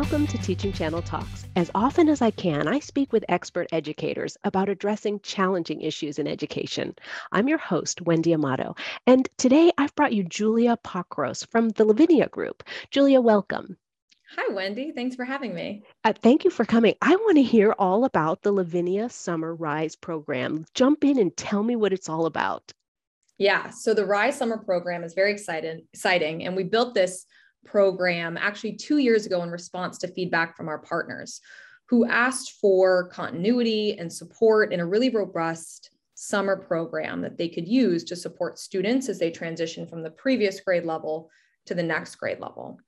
Welcome to Teaching Channel Talks. As often as I can, I speak with expert educators about addressing challenging issues in education. I'm your host, Wendy Amato, and today I've brought you Julia Pokros from the Lavinia Group. Julia, welcome. Hi, Wendy. Thanks for having me. Uh, thank you for coming. I want to hear all about the Lavinia Summer Rise program. Jump in and tell me what it's all about. Yeah, so the Rise Summer program is very exciting, exciting, and we built this program actually two years ago in response to feedback from our partners who asked for continuity and support in a really robust summer program that they could use to support students as they transition from the previous grade level to the next grade level.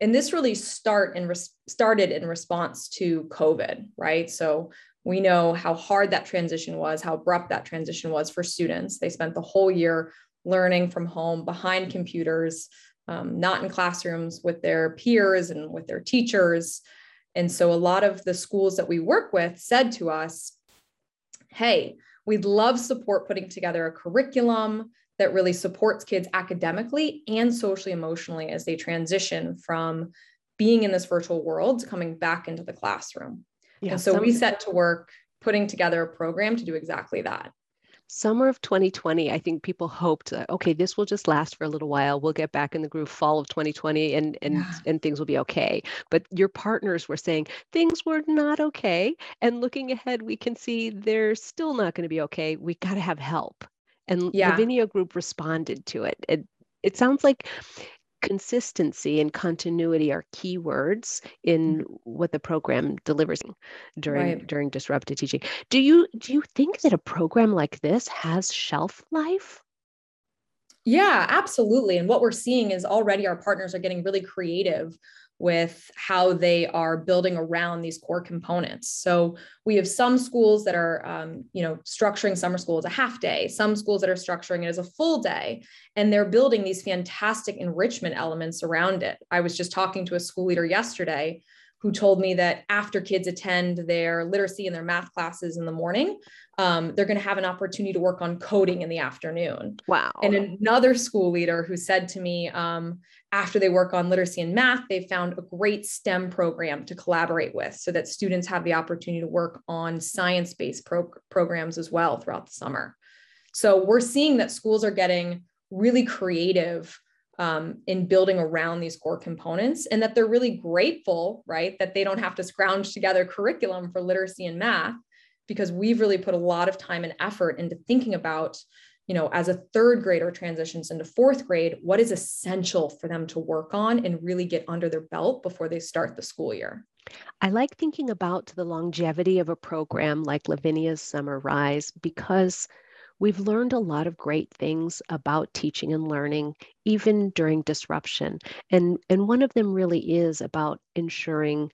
And this really start res- started in response to COVID, right? So we know how hard that transition was, how abrupt that transition was for students. They spent the whole year learning from home behind computers, um, not in classrooms with their peers and with their teachers. And so a lot of the schools that we work with said to us, hey, we'd love support putting together a curriculum that really supports kids academically and socially emotionally as they transition from being in this virtual world to coming back into the classroom. Yeah, and so we set to work putting together a program to do exactly that summer of 2020, I think people hoped that okay, this will just last for a little while. We'll get back in the groove fall of 2020 and and yeah. and things will be okay. But your partners were saying things were not okay. And looking ahead, we can see they're still not going to be okay. We got to have help. And yeah. Lavinia Group responded to it. It it sounds like consistency and continuity are key words in mm-hmm. what the program delivers during right. during disrupted teaching. Do you do you think that a program like this has shelf life? Yeah, absolutely. And what we're seeing is already our partners are getting really creative with how they are building around these core components. So we have some schools that are, um, you know, structuring summer school as a half day, some schools that are structuring it as a full day, and they're building these fantastic enrichment elements around it. I was just talking to a school leader yesterday who told me that after kids attend their literacy and their math classes in the morning, um, they're going to have an opportunity to work on coding in the afternoon. Wow. And another school leader who said to me, um, after they work on literacy and math, they found a great STEM program to collaborate with so that students have the opportunity to work on science based pro- programs as well throughout the summer. So we're seeing that schools are getting really creative um, in building around these core components and that they're really grateful, right, that they don't have to scrounge together curriculum for literacy and math because we've really put a lot of time and effort into thinking about, you know, as a third grader transitions into fourth grade, what is essential for them to work on and really get under their belt before they start the school year. I like thinking about the longevity of a program like Lavinia's Summer Rise because We've learned a lot of great things about teaching and learning, even during disruption. And, and one of them really is about ensuring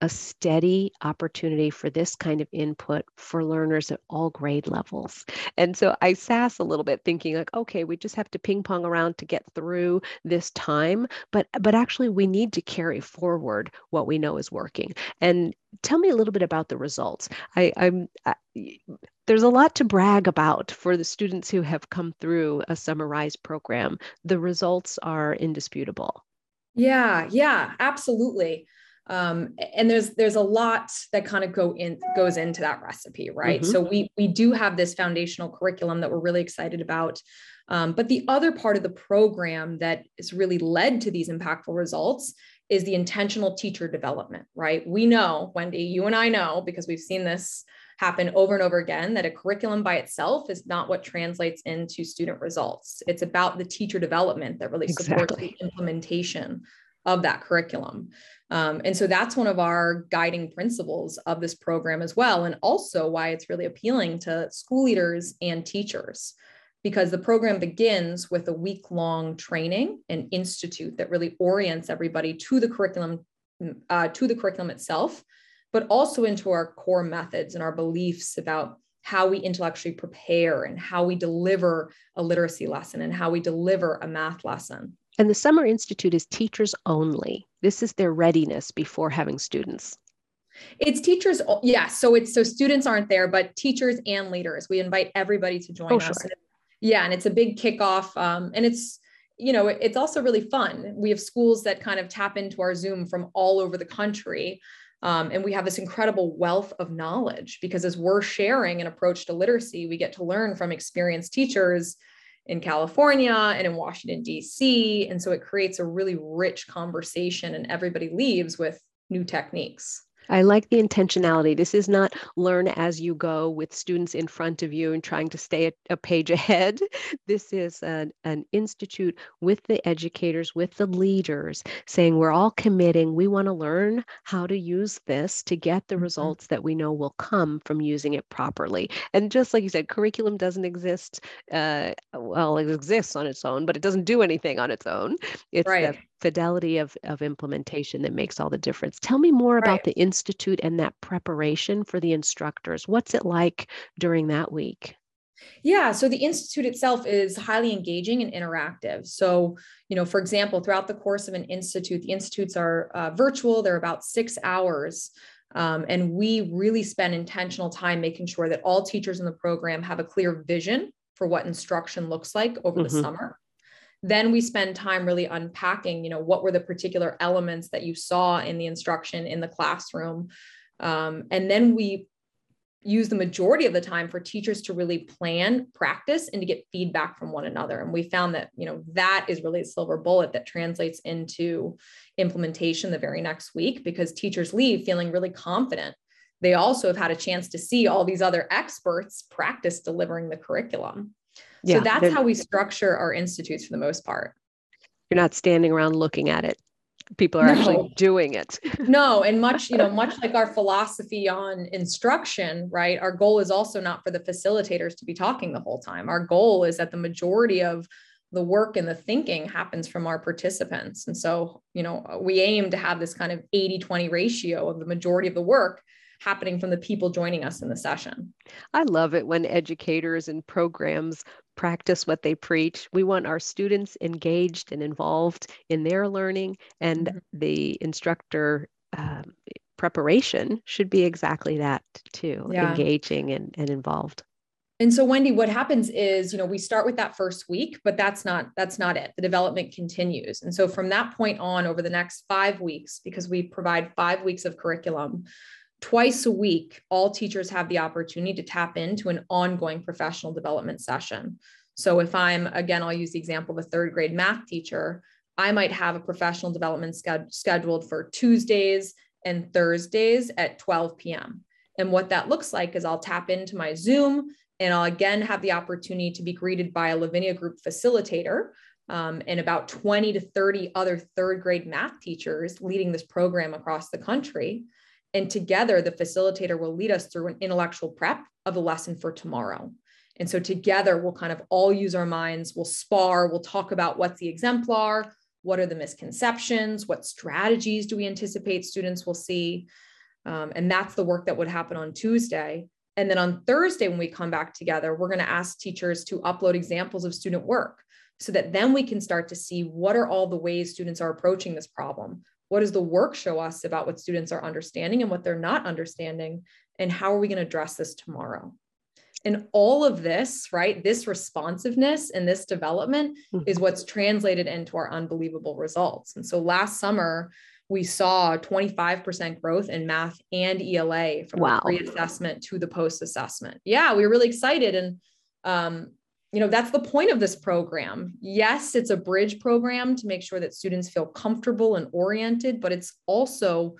a steady opportunity for this kind of input for learners at all grade levels. And so I sass a little bit thinking like, okay, we just have to ping pong around to get through this time, but but actually we need to carry forward what we know is working. And tell me a little bit about the results. I, I'm I, there's a lot to brag about for the students who have come through a Summer Rise program. The results are indisputable. Yeah, yeah, absolutely um, and there's there's a lot that kind of go in goes into that recipe right? Mm-hmm. so we we do have this foundational curriculum that we're really excited about. Um, but the other part of the program that is really led to these impactful results is the intentional teacher development right? We know wendy you and i know because we've seen this happen over and over again that a curriculum by itself is not what translates into student results. It's about the teacher development that really supports the implementation of that curriculum. Um, and so that's one of our guiding principles of this program as well. And also why it's really appealing to school leaders and teachers, because the program begins with a week long training and institute that really orients everybody to the curriculum, uh, to the curriculum itself, but also into our core methods and our beliefs about how we intellectually prepare and how we deliver a literacy lesson and how we deliver a math lesson. And the Summer Institute is teachers only. This is their readiness before having students. It's teachers, yeah. So it's so students aren't there, but teachers and leaders. We invite everybody to join oh, us. Sure. Yeah, and it's a big kickoff, um, and it's you know, it's also really fun. We have schools that kind of tap into our Zoom from all over the country. Um, and we have this incredible wealth of knowledge because as we're sharing an approach to literacy, we get to learn from experienced teachers in California and in Washington, D.C. And so it creates a really rich conversation, and everybody leaves with new techniques. I like the intentionality. This is not learn as you go with students in front of you and trying to stay a, a page ahead. This is an, an institute with the educators, with the leaders, saying we're all committing. We want to learn how to use this to get the mm-hmm. results that we know will come from using it properly. And just like you said, curriculum doesn't exist. Uh, well, it exists on its own, but it doesn't do anything on its own. It's right. the fidelity of, of implementation that makes all the difference. Tell me more about right. the institute and that preparation for the instructors. What's it like during that week? Yeah, so the institute itself is highly engaging and interactive. So, you know, for example, throughout the course of an institute, the institutes are uh, virtual. They're about six hours. Um, and we really spend intentional time making sure that all teachers in the program have a clear vision for what instruction looks like over mm-hmm. the summer then we spend time really unpacking you know what were the particular elements that you saw in the instruction in the classroom. Um, and then we use the majority of the time for teachers to really plan practice and to get feedback from one another. And we found that you know that is really a silver bullet that translates into implementation the very next week because teachers leave feeling really confident. They also have had a chance to see all these other experts practice delivering the curriculum yeah, so that's how we structure our institutes for the most part. You're not standing around looking at it. People are no. actually doing it. no, and much, you know, much like our philosophy on instruction, right? Our goal is also not for the facilitators to be talking the whole time. Our goal is that the majority of the work and the thinking happens from our participants. And so, you know, we aim to have this kind of 80 20 ratio of the majority of the work happening from the people joining us in the session. I love it when educators and programs practice what they preach. We want our students engaged and involved in their learning, and mm-hmm. the instructor um, preparation should be exactly that too yeah. engaging and, and involved and so wendy what happens is you know we start with that first week but that's not that's not it the development continues and so from that point on over the next five weeks because we provide five weeks of curriculum twice a week, all teachers have the opportunity to tap into an ongoing professional development session. So if I'm, again, I'll use the example of a third grade math teacher, I might have a professional development sched- scheduled for Tuesdays and Thursdays at 12 p.m. And what that looks like is I'll tap into my Zoom and I'll again have the opportunity to be greeted by a Lavinia Group facilitator um, and about 20 to 30 other third grade math teachers leading this program across the country. And together, the facilitator will lead us through an intellectual prep of the lesson for tomorrow. And so together, we'll kind of all use our minds, we'll spar, we'll talk about what's the exemplar, what are the misconceptions, what strategies do we anticipate students will see. Um, and that's the work that would happen on Tuesday. And then on Thursday, when we come back together, we're going to ask teachers to upload examples of student work so that then we can start to see what are all the ways students are approaching this problem what does the work show us about what students are understanding and what they're not understanding? And how are we going to address this tomorrow? And all of this right this responsiveness and this development mm-hmm. is what's translated into our unbelievable results. And so last summer we saw 25% growth in math and ela from wow. the pre-assessment to the post-assessment. Yeah we were really excited. And um, you know that's the point of this program. Yes it's a bridge program to make sure that students feel comfortable and oriented but it's also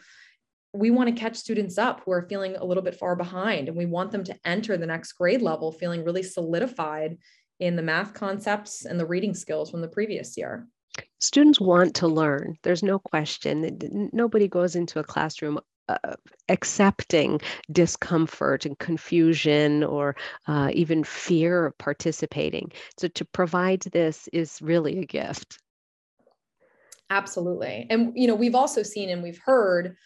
we want to catch students up who are feeling a little bit far behind and we want them to enter the next grade level feeling really solidified in the math concepts and the reading skills from the previous year. Students want to learn. There's no question nobody goes into a classroom uh, accepting discomfort and confusion or uh, even fear of participating. So to provide this is really a gift. Absolutely. And, you know, we've also seen and we've heard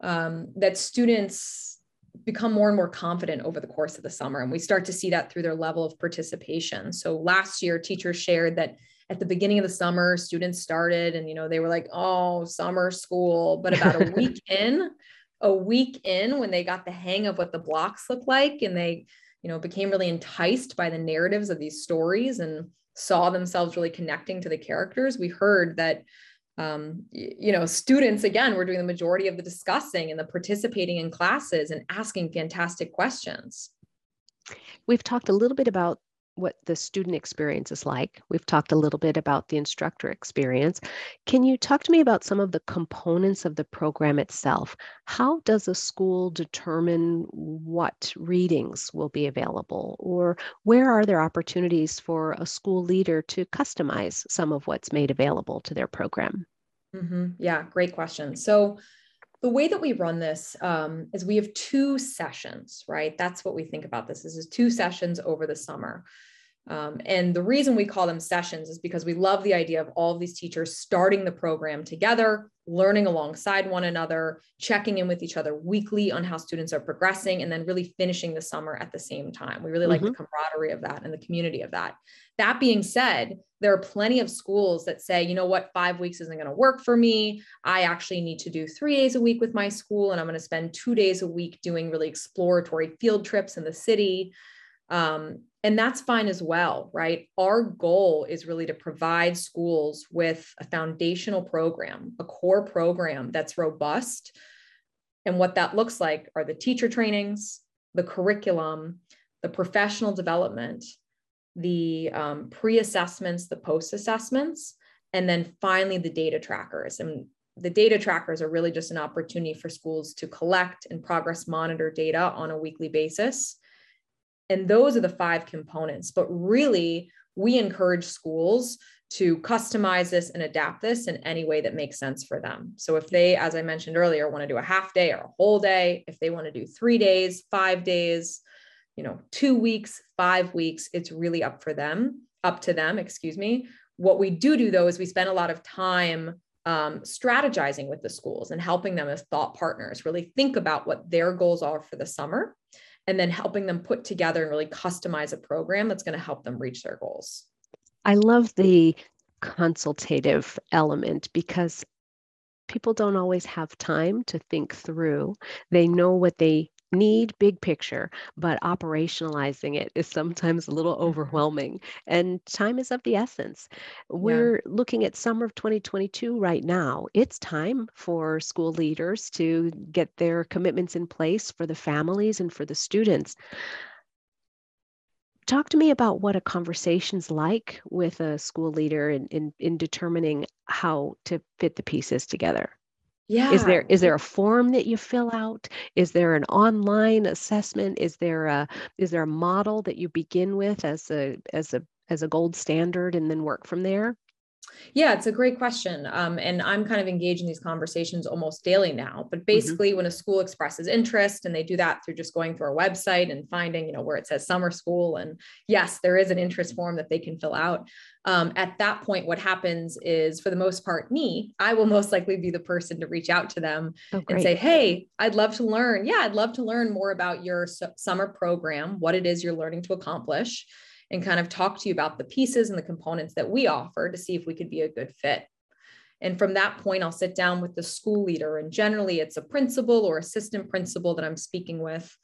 um, that students become more and more confident over the course of the summer. And we start to see that through their level of participation. So last year, teachers shared that at the beginning of the summer, students started and, you know, they were like, oh, summer school. But about a week in, a week in when they got the hang of what the blocks look like and they you know became really enticed by the narratives of these stories and saw themselves really connecting to the characters. We heard that um, you know, students again were doing the majority of the discussing and the participating in classes and asking fantastic questions. We've talked a little bit about what the student experience is like. We've talked a little bit about the instructor experience. Can you talk to me about some of the components of the program itself? How does a school determine what readings will be available? Or where are there opportunities for a school leader to customize some of what's made available to their program? Mm-hmm. Yeah, great question. So, the way that we run this um, is we have two sessions, right? That's what we think about this. This is two sessions over the summer. Um, and the reason we call them sessions is because we love the idea of all of these teachers starting the program together, learning alongside one another, checking in with each other weekly on how students are progressing, and then really finishing the summer at the same time. We really mm-hmm. like the mm-hmm. camaraderie of that and the community of that. That being said, there are plenty of schools that say, you know what, five weeks isn't going to work for me. I actually need to do three days a week with my school, and I'm going to spend two days a week doing really exploratory field trips in the city. Um, and that's fine as well, right? Our goal is really to provide schools with a foundational program, a core program that's robust. And what that looks like are the teacher trainings, the curriculum, the professional development, the um, pre assessments, the post assessments, and then finally the data trackers. And the data trackers are really just an opportunity for schools to collect and progress monitor data on a weekly basis and those are the five components. But really, we encourage schools to customize this and adapt this in any way that makes sense for them. So if they, as I mentioned earlier, want to do a half day or a whole day, if they want to do three days, five days, you know, two weeks, five weeks, it's really up for them, up to them, excuse me. What we do do though is we spend a lot of time um, strategizing with the schools and helping them as thought partners really think about what their goals are for the summer and then helping them put together and really customize a program that's going to help them reach their goals. I love the consultative element because people don't always have time to think through. They know what they need big picture, but operationalizing it is sometimes a little mm-hmm. overwhelming. And time is of the essence. We're yeah. looking at summer of 2022 right now. It's time for school leaders to get their commitments in place for the families and for the students. Talk to me about what a conversation's like with a school leader in, in, in determining how to fit the pieces together yeah is there is there a form that you fill out? Is there an online assessment? Is there a is there a model that you begin with as a as a as a gold standard and then work from there yeah, it's a great question. Um, and I'm kind of engaged in these conversations almost daily now. But mm-hmm. basically, mm-hmm. when a school expresses interest and they do that through just going through our website and finding, you know, where it says summer school, and yes, there is an interest form that they can fill out. Um, at that point, what happens is, for the most part, me, I will most likely be the person to reach out to them oh, and say, Hey, I'd love to learn. Yeah, I'd love to learn more about your su- summer program, what it is you're learning to accomplish and kind of talk to you about the pieces and the components that we offer to see if we could be a good fit. And from that point, I'll sit down with the school leader, and generally it's a principal or assistant principal that I'm speaking with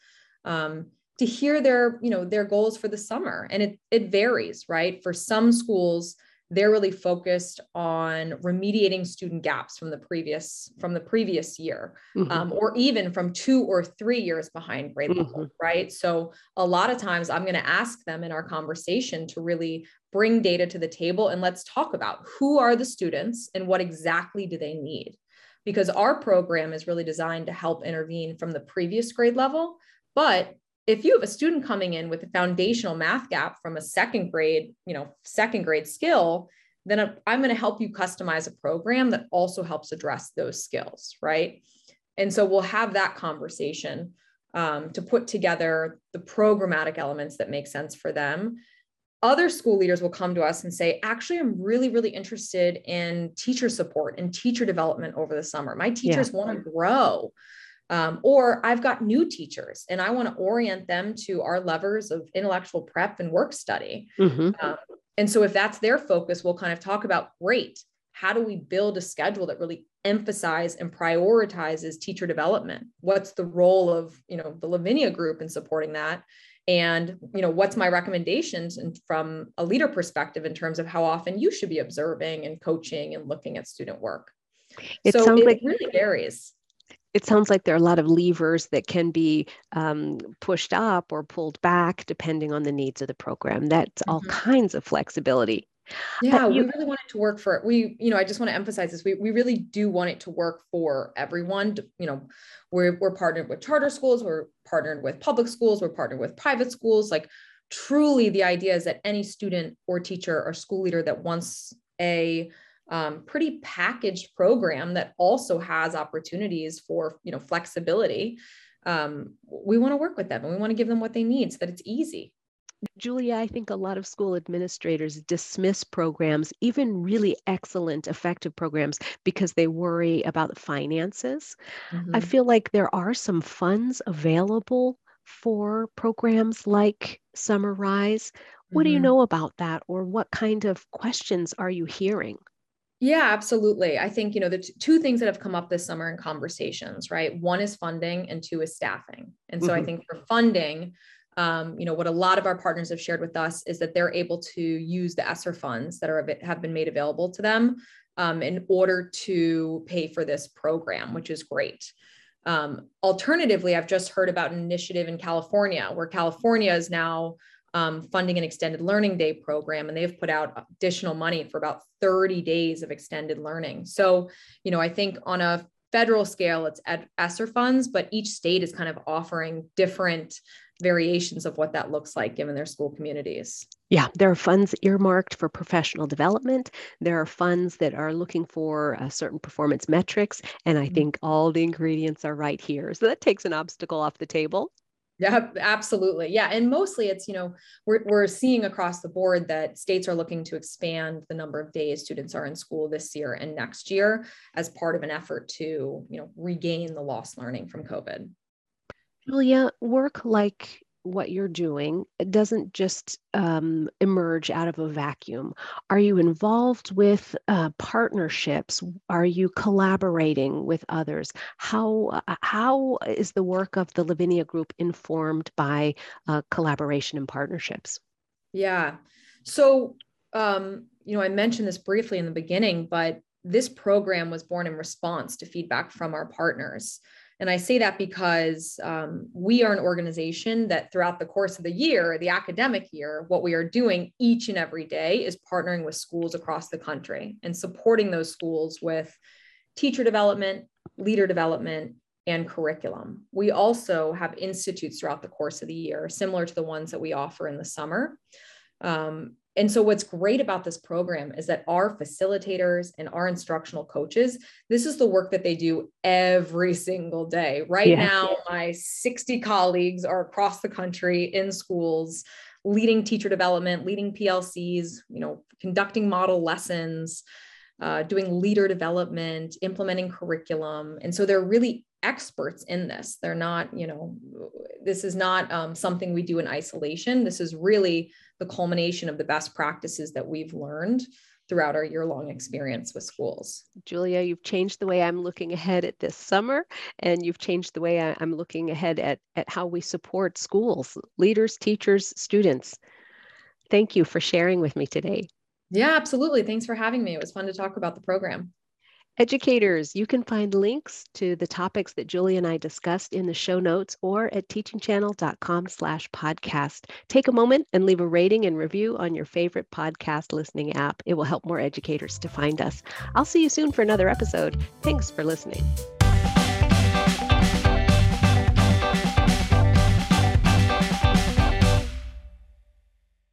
um, to hear their, you know, their goals for the summer. And it it varies, right? For some schools, they're really focused on remediating student gaps from the previous from the previous year mm-hmm. um, or even from two or three years behind grade mm-hmm. level right so a lot of times i'm going to ask them in our conversation to really bring data to the table and let's talk about who are the students and what exactly do they need because our program is really designed to help intervene from the previous grade level but if you have a student coming in with a foundational math gap from a second grade, you know, second grade skill, then I'm going to help you customize a program that also helps address those skills, right? And so we'll have that conversation um, to put together the programmatic elements that make sense for them. Other school leaders will come to us and say, actually, I'm really, really interested in teacher support and teacher development over the summer. My teachers yeah. want to grow. Um, or I've got new teachers and I want to orient them to our levers of intellectual prep and work study. Mm-hmm. Um, and so if that's their focus, we'll kind of talk about great. How do we build a schedule that really emphasize and prioritizes teacher development? What's the role of, you know, the Lavinia group in supporting that? and you know what's my recommendations and from a leader perspective in terms of how often you should be observing and coaching and looking at student work it so sounds it like really varies it sounds like there are a lot of levers that can be um, pushed up or pulled back depending on the needs of the program that's mm-hmm. all kinds of flexibility yeah you, we really want it to work for we you know i just want to emphasize this we, we really do want it to work for everyone you know we're, we're partnered with charter schools we're partnered with public schools we're partnered with private schools like truly the idea is that any student or teacher or school leader that wants a um, pretty packaged program that also has opportunities for you know flexibility um, we want to work with them and we want to give them what they need so that it's easy Julia, I think a lot of school administrators dismiss programs, even really excellent, effective programs, because they worry about finances. Mm-hmm. I feel like there are some funds available for programs like Summer Rise. What mm-hmm. do you mm-hmm. know about that, or what kind of questions are you hearing? Yeah, absolutely. I think, you know, the t- two things that have come up this summer in conversations, right? One is funding and two is staffing. And so mm-hmm. I think for funding, um, you know, what a lot of our partners have shared with us is that they're able to use the ESSER funds that are have been made available to them um, in order to pay for this program, which is great. Um, alternatively, I've just heard about an initiative in California where California is now um, funding an extended learning day program, and they've put out additional money for about 30 days of extended learning. So, you know, I think on a federal scale, it's at ESSER funds, but each state is kind of offering different variations of what that looks like given their school communities. Yeah, there are funds earmarked for professional development. There are funds that are looking for uh, certain performance metrics. And I mm-hmm. think all the ingredients are right here. So that takes an obstacle off the table. Yeah, absolutely. Yeah. And mostly it's, you know, we're, we're seeing across the board that states are looking to expand the number of days students are in school this year and next year as part of an effort to, you know, regain the lost learning from COVID. Julia, work like what you're doing it doesn't just um, emerge out of a vacuum. Are you involved with uh, partnerships? Are you collaborating with others? How uh, how is the work of the Lavinia Group informed by uh, collaboration and partnerships? Yeah, so um, you know I mentioned this briefly in the beginning, but this program was born in response to feedback from our partners. And I say that because um, we are an organization that throughout the course of the year, the academic year, what we are doing each and every day is partnering with schools across the country and supporting those schools with teacher development, leader development, and curriculum. We also have institutes throughout the course of the year, similar to the ones that we offer in the summer. Um, and so what's great about this program is that our facilitators and our instructional coaches this is the work that they do every single day. Right yeah. now my 60 colleagues are across the country in schools leading teacher development leading plcs you know conducting model lessons uh, doing leader development implementing curriculum. And so they're really experts in this. They're not you know this is not um, something we do in isolation. This is really the culmination of the best practices that we've learned throughout our year long experience with schools. Julia, you've changed the way I'm looking ahead at this summer, and you've changed the way I'm looking ahead at, at how we support schools, leaders, teachers, students. Thank you for sharing with me today. Yeah, absolutely. Thanks for having me. It was fun to talk about the program. Educators, you can find links to the topics that Julie and I discussed in the show notes or at teachingchannel.com slash podcast. Take a moment and leave a rating and review on your favorite podcast listening app. It will help more educators to find us. I'll see you soon for another episode. Thanks for listening.